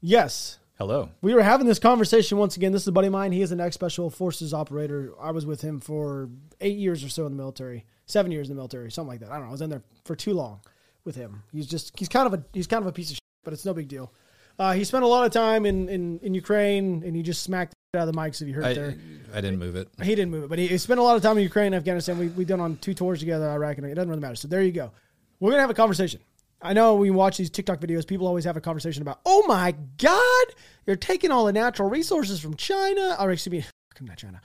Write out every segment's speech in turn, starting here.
Yes. Hello. We were having this conversation once again. This is a buddy of mine. He is an ex special forces operator. I was with him for eight years or so in the military, seven years in the military, something like that. I don't know. I was in there for too long with him. He's just he's kind of a he's kind of a piece of shit, but it's no big deal. Uh, he spent a lot of time in, in, in Ukraine, and he just smacked the out of the mics if you heard I, there. I didn't move it. He didn't move it, but he, he spent a lot of time in Ukraine and Afghanistan. We we done on two tours together, Iraq, and it doesn't really matter. So there you go. We're gonna have a conversation. I know when you watch these TikTok videos, people always have a conversation about, oh my God, you're taking all the natural resources from China. Or excuse me, not China.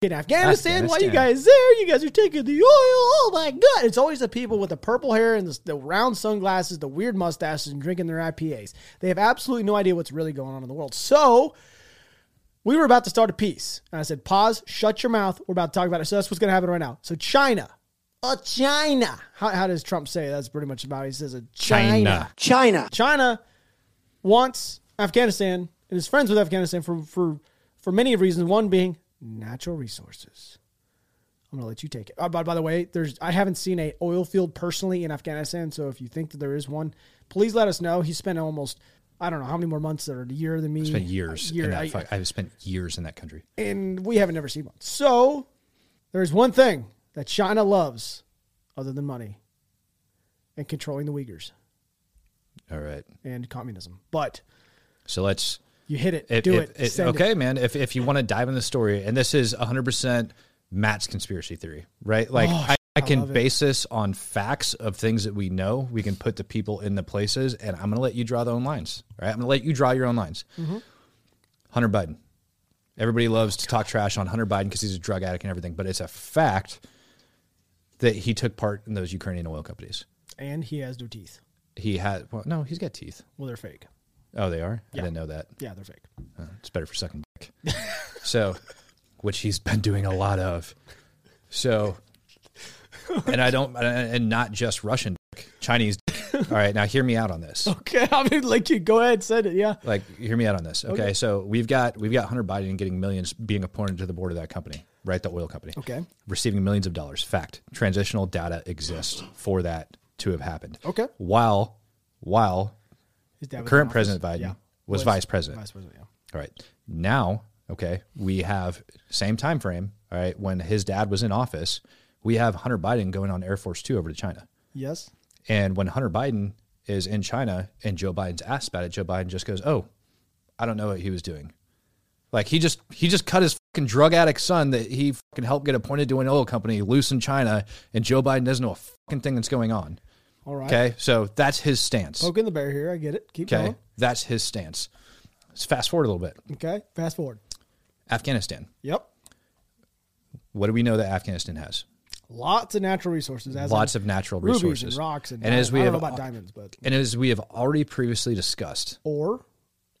Fucking Afghanistan. Why are you guys there? You guys are taking the oil. Oh my God. It's always the people with the purple hair and the, the round sunglasses, the weird mustaches, and drinking their IPAs. They have absolutely no idea what's really going on in the world. So we were about to start a piece. And I said, pause, shut your mouth. We're about to talk about it. So that's what's going to happen right now. So China. Uh, China. How, how does Trump say? it? That's pretty much about it. He says, a China. China. China. China wants Afghanistan and is friends with Afghanistan for, for, for many reasons. One being natural resources. I'm gonna let you take it. Uh, by, by the way, there's I haven't seen a oil field personally in Afghanistan, so if you think that there is one, please let us know. He spent almost I don't know how many more months or a year than me. Spent years. Year, in that I- I've spent years in that country. and we haven't never seen one. So there's one thing that China loves other than money and controlling the Uyghurs All right. and communism. But So let's. you hit it, If, do if- it, okay, it. man. If if you want to dive in the story, and this is 100 percent Matt's conspiracy theory, right? Like I, I I can base this on facts of things that we know. We can put the people in the places, and I'm going to let you draw the own lines. Right? I'm going to let you draw your own lines. Mm-hmm. Hunter Biden. Everybody loves to talk trash on Hunter Biden because he's a drug addict and everything, but it's a fact that he took part in those Ukrainian oil companies. And he has no teeth. He had well, no, he's got teeth. Well, they're fake. Oh, they are. Yeah. I didn't know that. Yeah, they're fake. Uh, it's better for sucking dick. so, which he's been doing a lot of. So, and I don't, and not just Russian dick, Chinese. Dick. All right, now hear me out on this. Okay, I mean, like you go ahead, send it. Yeah. Like, hear me out on this. Okay, Okay. so we've got we've got Hunter Biden getting millions being appointed to the board of that company, right? The oil company. Okay. Receiving millions of dollars. Fact. Transitional data exists for that to have happened. Okay. While while His dad current. President Biden Yeah. was vice president. Vice president. Yeah. All right. Now, okay, we have same time frame, all right, when his dad was in office, we have Hunter Biden going on Air Force 2 over to China. Yes. And when Hunter Biden is in China and Joe Biden's asked about it, Joe Biden just goes, "Oh, I don't know what he was doing." Like he just he just cut his fucking drug addict son that he fucking helped get appointed to an oil company loose in China, and Joe Biden doesn't know a fucking thing that's going on. All right. Okay, so that's his stance. Poking the bear here. I get it. Keep Okay, going. that's his stance. Let's fast forward a little bit. Okay. Fast forward. Afghanistan. Yep. What do we know that Afghanistan has? Lots of natural resources. As Lots of natural resources and rocks and, and as we have about diamonds, but and as we have already previously discussed, ore,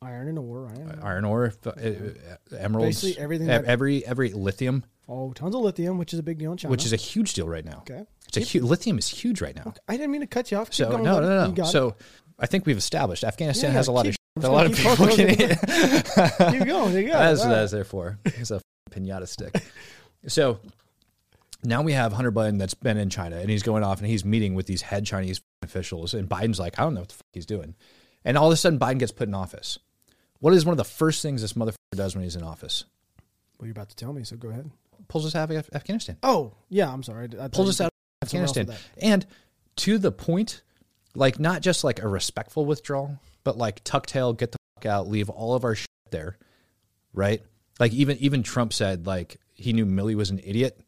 iron and ore. Iron. iron ore, uh, uh, emeralds, Basically everything that- every every lithium, Oh, tons of lithium, which is a big deal in China. which is a huge deal right now. Okay. it's a hu- lithium is huge right now. I didn't mean to cut you off. Keep So going, no, buddy. no, You no. got So I think we've established Afghanistan Yeah, has a lot of sh- a lot of people keep can it. it. Keep going. You go. That's All what right. that's there for. It's a pinata stick. So now we have Hunter Biden that's been in China and he's going off and he's meeting with these head Chinese officials. And Biden's like, I don't know what the fuck he's doing. And all of a sudden, Biden gets put in office. What is one of the first things this motherfucker does when he's in office? Well, you're about to tell me, so go ahead. Pulls us out of Af- Afghanistan. Oh, yeah. I'm sorry. I, I Pulls us out of something else with Afghanistan. And to the point, like not just like a respectful withdrawal, but like tuck tail, get the fuck out, leave all of our shit there, right? Like even even Trump said like he knew Milley was an idiot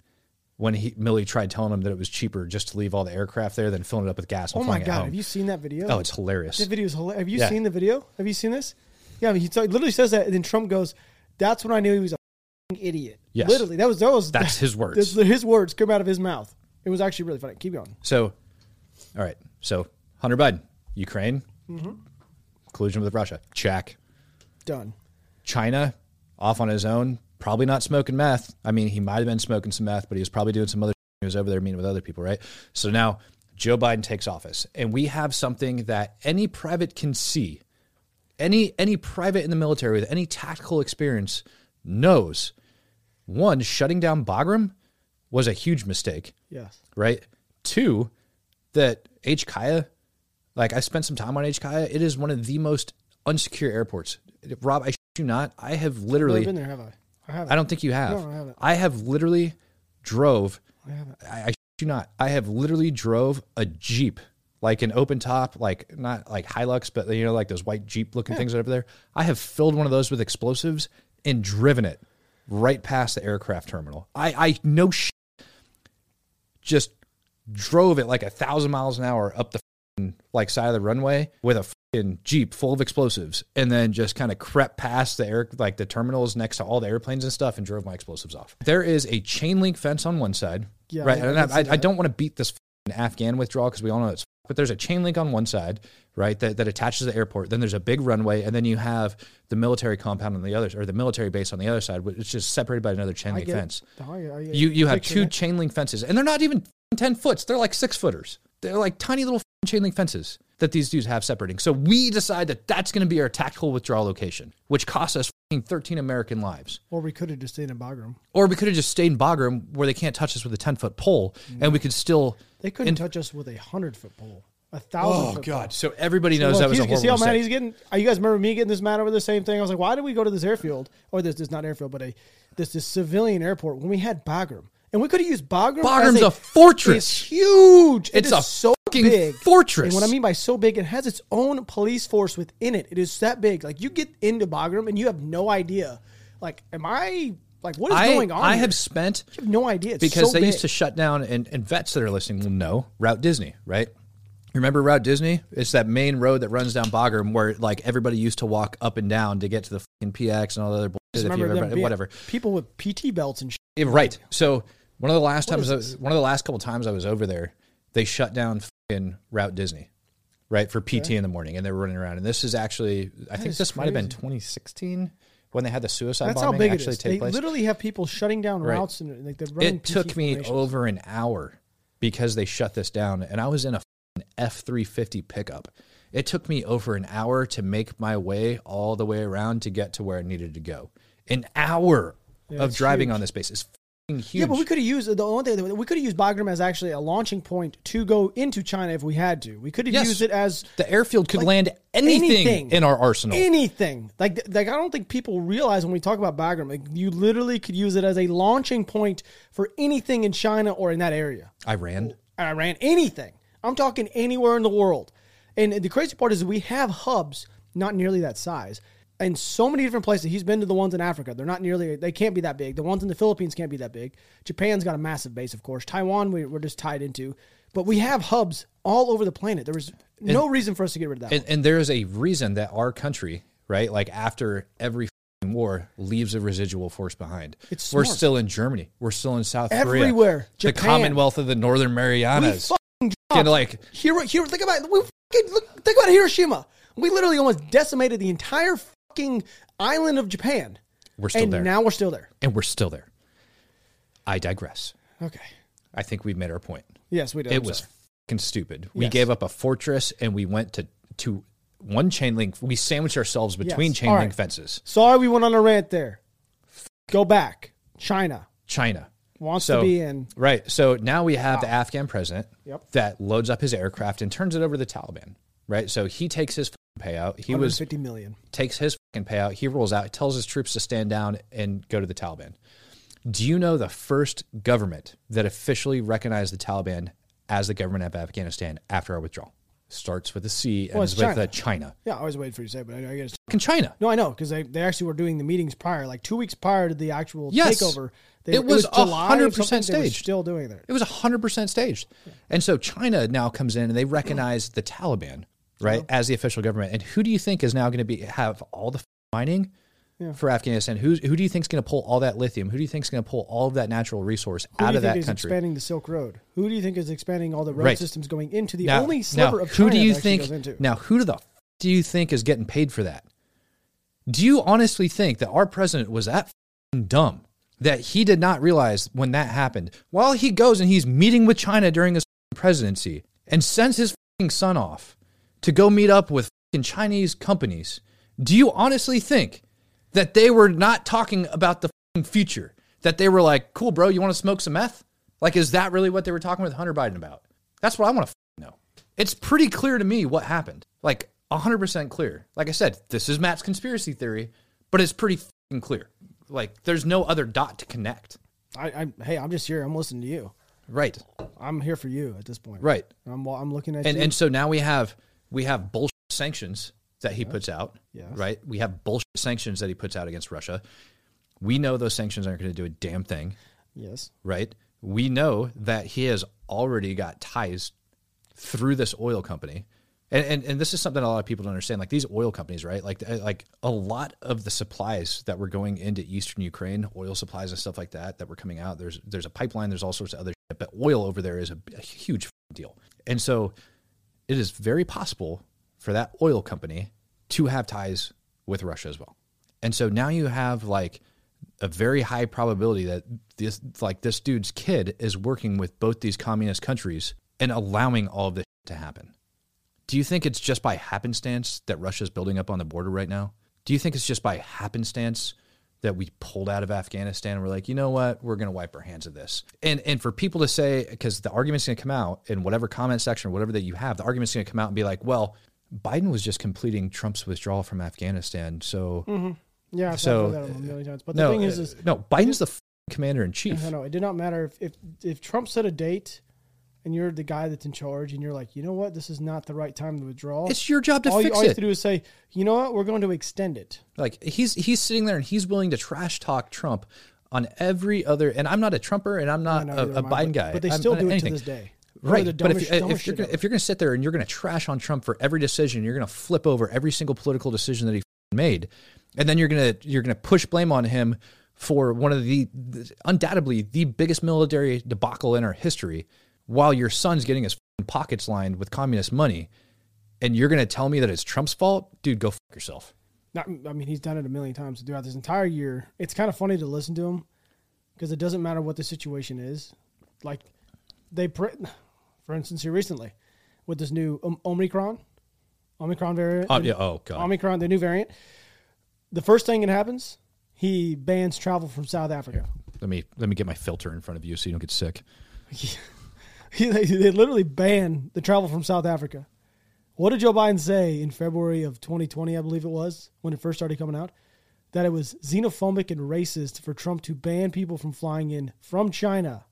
when he Milley tried telling him that it was cheaper just to leave all the aircraft there than filling it up with gas and Oh my flying it god! home. Have you seen that video? oh, it's hilarious. that video is hilarious. Have you Yeah. seen the video? Have you seen this? Yeah, I mean, he t- literally says that, and then Trump goes, "That's when I knew he was a f***ing idiot." Yes. literally. That was that was That's his words. that's- his words come out of his mouth. It was actually really funny. Keep going. So, all right. So Hunter Biden, Ukraine, mm-hmm. collusion with Russia. Check. Done. China, off on his own, probably not smoking meth. I mean, he might have been smoking some meth, but he was probably doing some other. He was over there meeting with other people, right? So now Joe Biden takes office, and we have something that any private can see. Any any private in the military with any tactical experience knows. One, shutting down Bagram was a huge mistake Yes. right? Two, that HKIA, like I spent some time on HKIA. It is one of the most unsecure airports. Rob, I you not. I have literally. been there, have I? I haven't. I don't think you have. No, I haven't. I have literally drove. I haven't. I, I you not. I have literally drove a Jeep, like an open top, like not like Hilux, but you know, like those white Jeep looking things over there. I have filled one of those with explosives and driven it right past the aircraft terminal. I I no shit just drove it like a thousand miles an hour up the like side of the runway with a fucking jeep full of explosives, and then just kind of crept past the air like the terminals next to all the airplanes and stuff, and drove my explosives off. There is a chain link fence on one side, Yeah, right? I- I and can I, I, don't want to beat this Afghan withdrawal because we all know it's. But there's a chain link on one side, right, that, that attaches the airport. Then there's a big runway, and then you have the military compound on the other, or the military base on the other side, which is just separated by another chain link fence. You you have two that. chain link fences, and they're not even ten foots. They're like six footers. They're like tiny little chain link fences that these dudes have separating. So we decide that that's going to be our tactical withdrawal location, which costs us thirteen American lives. Or we could have just stayed in Bagram. Or we could have just stayed in Bagram where they can't touch us with a ten foot pole, and we could still. They couldn't touch us with a hundred foot pole, a thousand. Oh foot God! So everybody knows Look, that was a you see how mad he's getting? uh, You guys remember me getting this mad over the same thing? I was like, why did we go to this airfield or this? is not airfield, but a this this civilian airport when we had Bagram, and we could have used Bagram. Bagram's as a fortress. It's huge. It It's is a so fucking big fortress. And what I mean by so big, it has its own police force within it. It is that big. Like you get into Bagram and you have no idea. Like, am I like what is I, going on? I here? have spent You have no idea. It's because so they big. used to shut down and, and vets that are listening will know Route Disney, right? Remember Route Disney? It's that main road that runs down Bagram where like everybody used to walk up and down to get to the fucking PX and all the other bullshit. If remember you them ever, whatever. people with PT belts and shit. Yeah, right. So one of the last times, I was, one of the last couple times I was over there, they shut down fucking Route Disney, right, for PT in the morning, and they were running around. And this is actually, I think is this might have been 2016 when they had the suicide That's how bombing big it actually is. take They place. literally have people shutting down Right. routes and like they're running. it PT took me formations. over an hour because they shut this down and i was in a F three fifty pickup. It took me over an hour to make my way all the way around to get to where I needed to go. An hour of it's driving on this base is huge. Yeah, but we could have used the only thing that we could have used Bagram as actually a launching point to go into China if we had to. We could have Yes. used it as the airfield could like, land anything, anything. in our arsenal. anything. Like, like I don't think people realize when we talk about Bagram, like you literally could use it as a launching point for anything in China or in that area. Iran. Iran, anything. I'm talking anywhere in the world. And the crazy part is we have hubs not nearly that size. In so many different places. He's been to the ones in Africa. They're not nearly, they can't be that big. The ones in the Philippines can't be that big. Japan's got a massive base, of course. Taiwan, we, we're just tied into. But we have hubs all over the planet. There was no reason for us to get rid of that. And, and there is a reason that our country, right, like after every war, leaves a residual force behind. It's We're smart. still in Germany. We're still in South Korea. Everywhere. The Commonwealth of the Northern we Marianas. fucking dropped. like Hiro, Hiro, think about it. We fucking, look, think about Hiroshima. We literally almost decimated the entire fucking island of Japan. we're still and there. now we're still there. and we're still there. I digress. Okay. I think we've made our point. Yes, we did. it I'm was fucking stupid. We Yes. gave up a fortress and we went to to one chain link. We sandwiched ourselves between Yes. chain link fences. Sorry, we went on a rant there. Go back. China China wants So- to be in. right. So now we have the ah. Afghan president Yep. that loads up his aircraft and turns it over to the Taliban. Right. So he takes his payout. He was fifty million. takes his fucking payout. He rolls out, tells his troops to stand down and go to the Taliban. Do you know the first government that officially recognized the Taliban as the government of Afghanistan after our withdrawal? Starts with a C and Well, is it's with China. uh, China. Yeah, I was waiting for you to say, it, but I, guess. Fucking China. No, I know because they, they actually were doing the meetings prior, like two weeks prior to the actual Yes. takeover. They, It was July or 100% something, they were staged. Still doing that. It was 100% staged. And so China now comes in and they recognize the Taliban, right, as the official government. And who do you think is now going to be have all the mining for Afghanistan? Who's, who do you think is going to pull all that lithium? Who do you think is going to pull all of that natural resource Who out do you of think that is country? expanding the Silk Road? Who do you think is expanding all the road Right. systems going into the now, only now, sliver of who China do you think? Now, who do the do you think is getting paid for that? Do you honestly think that our president was that dumb that he did not realize when that happened? While he goes and he's meeting with China during his presidency and sends his son off to go meet up with Chinese companies, do you honestly think that they were not talking about the future? That they were like, cool, bro, you want to smoke some meth? Like, is that really what they were talking with Hunter Biden about? That's what I want to know. It's pretty clear to me what happened. Like, 100% clear. Like I said, this is Matt's conspiracy theory, but it's pretty clear. Like, there's no other dot to connect. I, I hey, I'm just here. I'm listening to you. Right. I'm here for you at this point. Right. I'm I'm looking at And you. and so now we have we have bullshit sanctions that he puts out. Yes. Right. We have bullshit sanctions that he puts out against Russia. We know those sanctions aren't going to do a damn thing. yes. right? We know that he has already got ties through this oil company. And, and, and this is something a lot of people don't understand. Like these oil companies, right? Like uh, like a lot of the supplies that were going into eastern Ukraine, oil supplies and stuff like that, that were coming out. There's there's a pipeline. There's all sorts of other shit, but oil over there is a, a huge deal. And so, it is very possible for that oil company to have ties with Russia as well. And so now you have like a very high probability that this like this dude's kid is working with both these communist countries and allowing all of this to happen. Do you think it's just by happenstance that Russia's building up on the border right now? Do you think it's just by happenstance that we pulled out of Afghanistan and we're like, you know what, we're going to wipe our hands of this? And and for people to say, because the argument's going to come out in whatever comment section whatever that you have, the argument's going to come out and be like, well, Biden was just completing Trump's withdrawal from Afghanistan, so Yeah. I've So, heard that a million times. But the no, thing is, uh, is no, Biden's the f- commander in chief. I know it did not matter if, if if Trump set a date, and you're the guy that's in charge, and you're like, you know what, this is not the right time to withdraw. It's your job to all you, fix all you it. have to do is say, you know what, we're going to extend it. Like he's he's sitting there and he's willing to trash talk Trump on every other. And I'm not a Trumper and I'm not know, a, a Biden guy. but they I'm still do it to this day. Right, the but if, if dumbest you're gonna, if you're going to sit there and you're going to trash on Trump for every decision, you're going to flip over every single political decision that he made, and then you're going to you're going to push blame on him for one of the undoubtedly the biggest military debacle in our history, while your son's getting his pockets lined with communist money, and you're going to tell me that it's Trump's fault, dude? Go f- yourself. Not, I mean, he's done it a million times throughout this entire year. It's kind of funny to listen to him because it doesn't matter what the situation is. Like they, pre- for instance, here recently with this new Omicron, Omicron variant. Oh yeah. Oh god. Omicron, the new variant. The first thing that happens, he bans travel from South Africa. Let me let me get my filter in front of you so you don't get sick. He, they, they literally ban the travel from South Africa. What did Joe Biden say in February of 2020, I believe it was, when it first started coming out? That it was xenophobic and racist for Trump to ban people from flying in from China.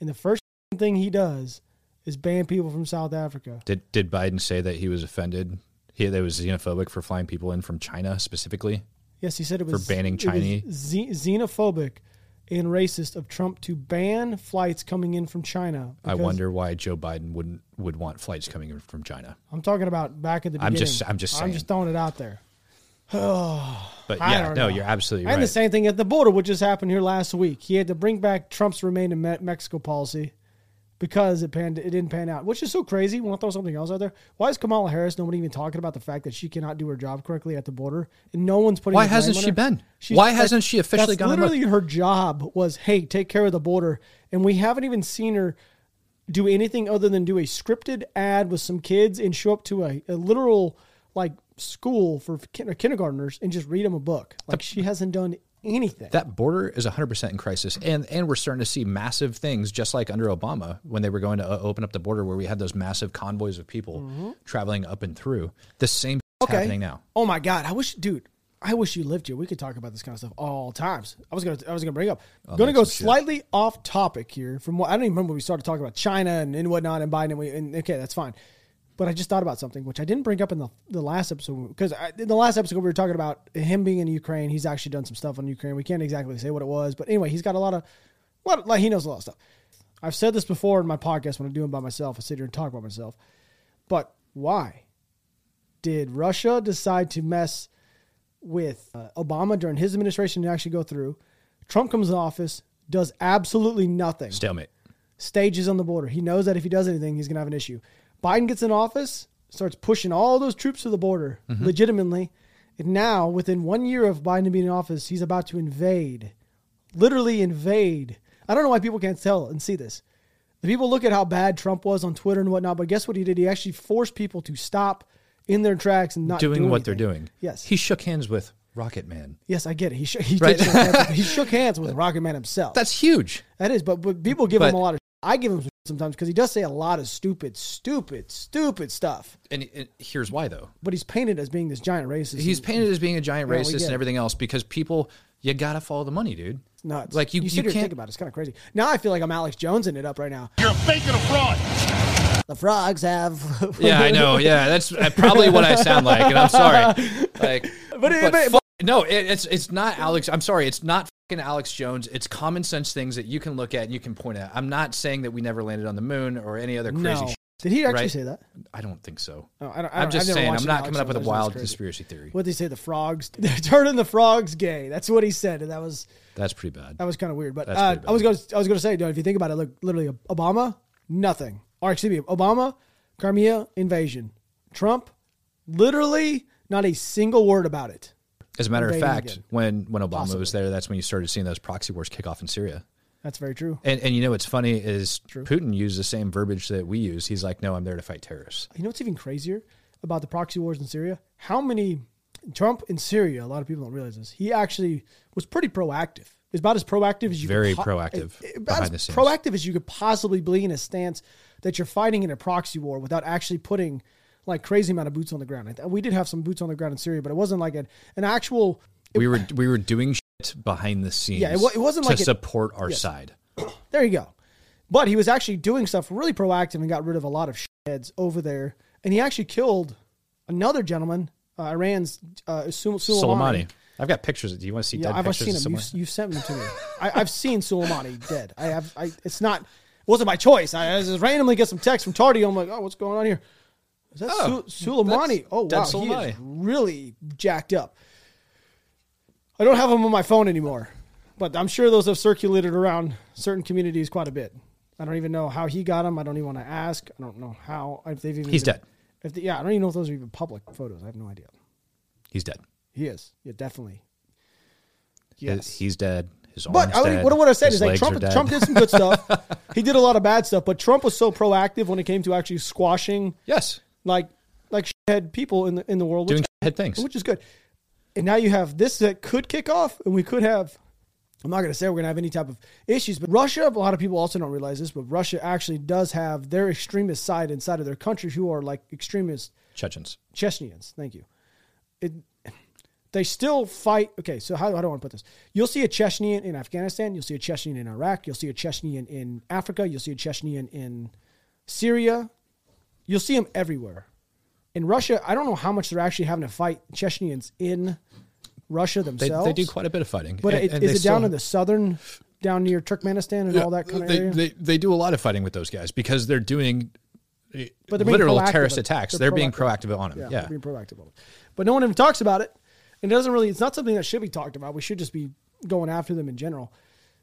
And the first thing he does is ban people from South Africa. Did did Biden say that he was offended? He that was xenophobic for flying people in from China specifically? Yes, he said it was for banning Chinese? xenophobic and racist of Trump to ban flights coming in from China. I wonder why Joe Biden wouldn't would want flights coming in from China. I'm talking about back at the beginning. I'm just- I'm just I'm just throwing it out there. But I yeah, no, know. you're absolutely right. And the same thing at the border, which just happened here last week. He had to bring back Trump's remain in Mexico policy because it panned, it didn't pan out, which is so crazy. Want to throw something else out there? Why is Kamala Harris nobody even talking about the fact that she cannot do her job correctly at the border, and no one's putting. Why hasn't she her? been? She's- Why hasn't she officially that's gone? Literally, her job was, hey, take care of the border, and we haven't even seen her do anything other than do a scripted ad with some kids and show up to a, a literal like school for kin- kindergartners and just read them a book. Like she hasn't done anything. that border is 100% in crisis and and we're starting to see massive things just like under obama when they were going to uh, open up the border where we had those massive convoys of people traveling up and through the same is happening now Oh my god, I wish, dude. I wish you lived here. We could talk about this kind of stuff all times. I was gonna, I was gonna bring up. gonna go some shit. slightly off topic here. From what I don't even remember, when we started talking about China and, and whatnot and Biden. And, we, and okay, that's fine. But I just thought about something which I didn't bring up in the the last episode because in the last episode we were talking about him being in Ukraine. He's actually done some stuff on Ukraine. We can't exactly say what it was, but anyway, he's got a lot of, what like he knows a lot of stuff. I've said this before in my podcast when I'm doing it by myself. I sit here and talk by myself. But why did Russia decide to mess with uh, Obama during his administration to actually go through? Trump comes in office, does absolutely nothing, stalemate stages on the border. He knows that if he does anything, he's going to have an issue. Biden gets in office, starts pushing all those troops to the border Mm-hmm. legitimately. And now, within one year of Biden being in office, he's about to invade, literally invade. I don't know why people can't tell and see this. The people look at how bad Trump was on Twitter and whatnot, but guess what he did? He actually forced people to stop in their tracks and not doing do what they're doing. Yes, He shook hands with Rocket Man. yes, I get it. He sh- he, Right. shook hands with, he shook hands with Rocket Man himself. That's huge. That is, but, but people give him a lot of. I give him some sometimes because he does say a lot of stupid, stupid, stupid stuff. And, and here's why though. But he's painted as being this giant racist. He's and painted as being a giant Yeah, we racist and everything else because people you gotta follow the money, dude. it's nuts. Like you, you, you, sit here and can't think about it. It's kind of crazy. Now I feel like I'm Alex Jones in it up right now. You're a fake and a fraud. The frogs have. Yeah, I know. Yeah, that's uh, probably what I sound like, and I'm sorry. Like, But it- but- fu- no, it, it's it's not Alex. I'm sorry, it's not fucking Alex Jones. It's common sense things that you can look at and you can point at. I'm not saying that we never landed on the moon or any other crazy. no. shit. Did he actually right? say that? I don't think so. Oh, I don't, I I'm don't, just saying. I'm not coming up with a Jones. I just think wild conspiracy theory. What did they say? The frogs. They're turning the frogs gay. That's what he said, and that was That's pretty bad. that was kind of weird. But uh, I was going to I was going to say, dude, if you think about it, look, literally, Obama, nothing. Or excuse me, Obama, Crimea invasion, Trump, literally not a single word about it. As a matter of fact, again. when when Obama Possibly. was there, that's when you started seeing those proxy wars kick off in Syria. That's very true. And and you know what's funny is Putin used the same verbiage that we use. He's like, "No, I'm there to fight terrorists." You know what's even crazier about the proxy wars in Syria? How many Trump in Syria? A lot of people don't realize this. He actually was pretty proactive. It's about as proactive as you Very could proactive eh, eh, about behind as the scenes. proactive as you could possibly be in a stance that you're fighting in a proxy war without actually putting like crazy amount of boots on the ground. We did have some boots on the ground in Syria, but it wasn't like an, an actual. we were we were doing shit behind the scenes. Yeah, it it wasn't to like it- support our side. There you go. But he was actually doing stuff really proactive and got rid of a lot of heads over there. And he actually killed another gentleman, uh, Iran's uh, Sul- Soleimani. Soleimani. I've got pictures. Do you want to see Yeah, dead I've pictures seen him. You, you sent them to me. I, I've seen Soleimani dead. I have. I, it's not. It wasn't my choice. I, I just randomly get some text from Tardy. I'm like, oh, what's going on here? Is that Oh, Su- Soleimani? that's Oh wow, he is really jacked up. I don't have him on my phone anymore, but I'm sure those have circulated around certain communities quite a bit. I don't even know how he got them. I don't even want to ask. I don't know how if they've even. He's been- dead. If they, yeah, I don't even know if those are even public photos. I have no idea. He's dead. He is. Yeah, definitely. His- Yes. He's dead. His But I, dead. what, I said His is like Trump. Trump did some good stuff. he did a lot of bad stuff, but Trump was so proactive when it came to actually squashing yes, like like head people in the in the world, which, doing head things. which is good. And now you have this that could kick off, and we could have. I'm not going to say we're going to have any type of issues, but Russia. A lot of people also don't realize this, but Russia actually does have their extremist side inside of their country, who are like extremist Chechens. Chechens. Thank you. It, they still fight. Okay, so how, how do I want to put this? You'll see a Chechnyan in Afghanistan. You'll see a Chechnyan in Iraq. You'll see a Chechnyan in Africa. You'll see a Chechnyan in Syria. You'll see them everywhere. In Russia, I don't know how much they're actually having to fight Chechnyans in Russia themselves. they do quite a bit of fighting. But And- it, and is it down still- in the southern, down near Turkmenistan and all that kind of they, area? They, they do a lot of fighting with those guys because they're doing eh, But they're literal terrorist attacks. They're, being proactive on them. Yeah, Yeah. being proactive on it. But no one even talks about it. And it doesn't really, it's not something that should be talked about. We should just be going after them in general.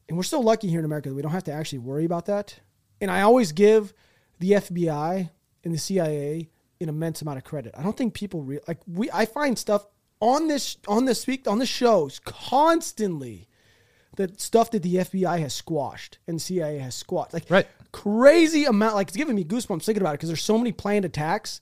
And we're so lucky here in America that we don't have to actually worry about that. And I always give the FBI and the CIA an immense amount of credit. I don't think people re- like we I find stuff on this on this week on the shows constantly that stuff that the FBI has squashed and CIA has squashed. Like Right. crazy amount like it's giving me goosebumps thinking about it because there's so many planned attacks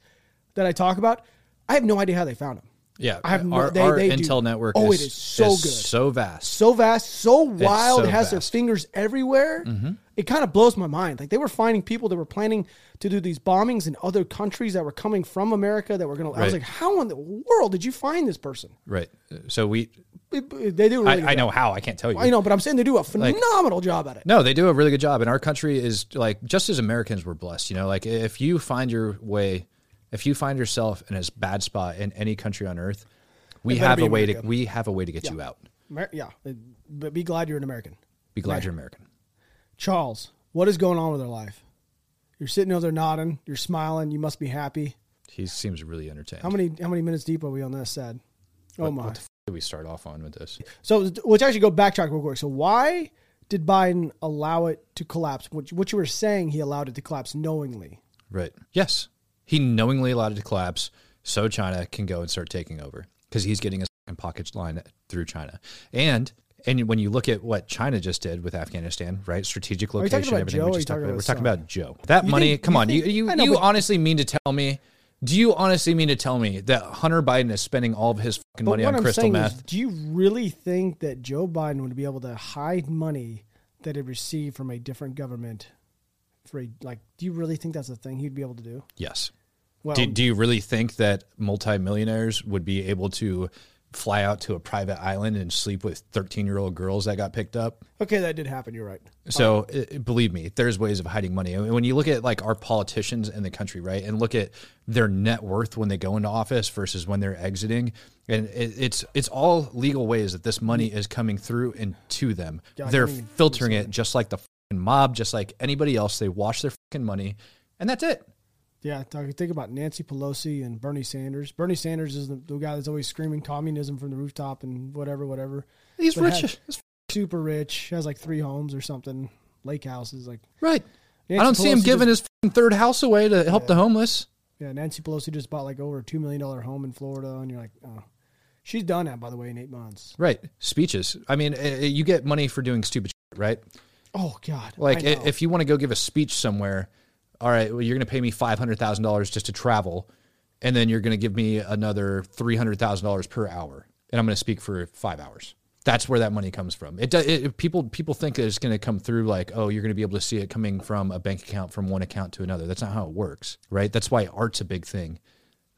that I talk about. I have no idea how they found them. Yeah. I have no- our, they- our they do. intel network Oh, is, it is so good. so vast. So vast, so wild, so it has their fingers everywhere. Mm-hmm. It kind of blows my mind. Like they were finding people that were planning to do these bombings in other countries that were coming from America that were going to. I was like, how in the world did you find this person? Right. So we, It- it- they do. I, Really good I know how. I can't tell you. I know, but I'm saying they do a phenomenal job at it. No, they do a really good job, and our country is like just as Americans we're blessed. You know, like if you find your way, if you find yourself in a bad spot in any country on earth, we have a way to we have a way to get you out. Amer- yeah, uh, but be glad you're an American. Be glad you're American. Charles, what is going on with their life? You're sitting over there nodding. You're smiling. You must be happy. He seems really entertained. How many how many minutes deep are we on this? Sad. Oh What- my. What the f- did we start off on with this? So let's actually go backtrack real quick. So why did Biden allow it to collapse? What, what you were saying, he allowed it to collapse knowingly. Right. Yes. He knowingly allowed it to collapse so China can go and start taking over because he's getting a pocket line through China. And and when you look at what China just did with Afghanistan, right? Strategic location, everything Joe we just talked talking about. about We're talking about Joe. That You money, think- come you on. think- you you, know, you but- honestly mean to tell me do you honestly mean to tell me that Hunter Biden is spending all of his fucking money on I'm crystal meth? is, do you really think that Joe Biden would be able to hide money that he received from a different government? For a, like, do you really think that's a thing he'd be able to do? yes. Well, do, do you really think that multimillionaires would be able to fly out to a private island and sleep with 13 year old girls that got picked up? okay, that did happen. You're right. So uh, believe me, there's ways of hiding money. And when you look at like our politicians in the country, right, and look at their net worth when they go into office versus when they're exiting, and it, it's it's all legal ways that this money is coming through and to them. I they're filtering it just like the mob, just like anybody else. They wash their money, and that's it. Yeah, talk, think about Nancy Pelosi and Bernie Sanders. Bernie Sanders is the, the guy that's always screaming communism from the rooftop and whatever, whatever. He's But rich, has- as Super rich, has like three homes or something, lake houses. Like, right? Nancy I don't see him giving just- his third house away to help the homeless. Yeah, Nancy Pelosi just bought like over a two million dollar home in Florida, and you're like, oh, she's done that by the way in eight months. Right. Speeches. I mean, uh, you get money for doing stupid shit, right? Oh God, Like, I i- know. if you want to go give a speech somewhere, all right, well, you're going to pay me five hundred thousand dollars just to travel, and then you're going to give me another three hundred thousand dollars per hour, and I'm going to speak for five hours. That's where that money comes from. It, it people people think that it's going to come through like, oh, you're going to be able to see it coming from a bank account from one account to another. That's not how it works, right? That's why art's a big thing,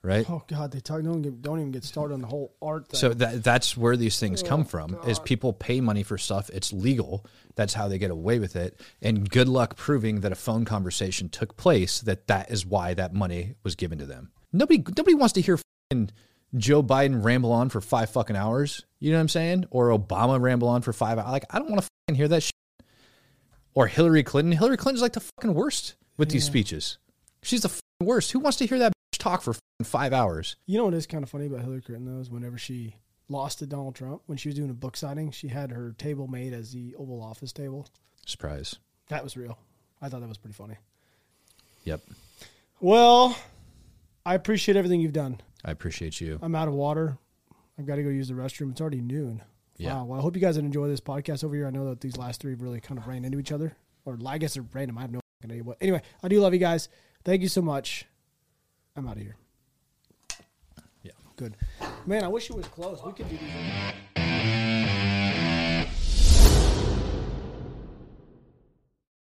right? oh God, they talk. Don't get, don't even get started on the whole art thing. So that that's where these things come oh, from. Is people pay money for stuff? It's legal. That's how they get away with it. And good luck proving that a phone conversation took place. That that is why that money was given to them. Nobody nobody wants to hear fucking Joe Biden ramble on for five fucking hours. You know what I'm saying? Or Obama ramble on for five hours. Like I don't want to fucking hear that shit. Or Hillary Clinton. Hillary Clinton's like the fucking worst with these speeches. She's the worst. Who wants to hear that bitch talk for five hours? you know what is kind of funny about Hillary Clinton though is whenever she lost to Donald Trump when she was doing a book signing, she had her table made as the Oval Office table. Surprise. That was real. I thought that was pretty funny. Yep. Well, I appreciate everything you've done. I appreciate you. I'm out of water. I've got to go use the restroom. It's already noon. Yeah. Wow. Well, I hope you guys enjoy this podcast over here. I know that these last three really kind of ran into each other, or I guess they're random. I have no idea what. Anyway, I do love you guys. Thank you so much. I'm out of here. Yeah. Good. Man, I wish it was close. We could do these.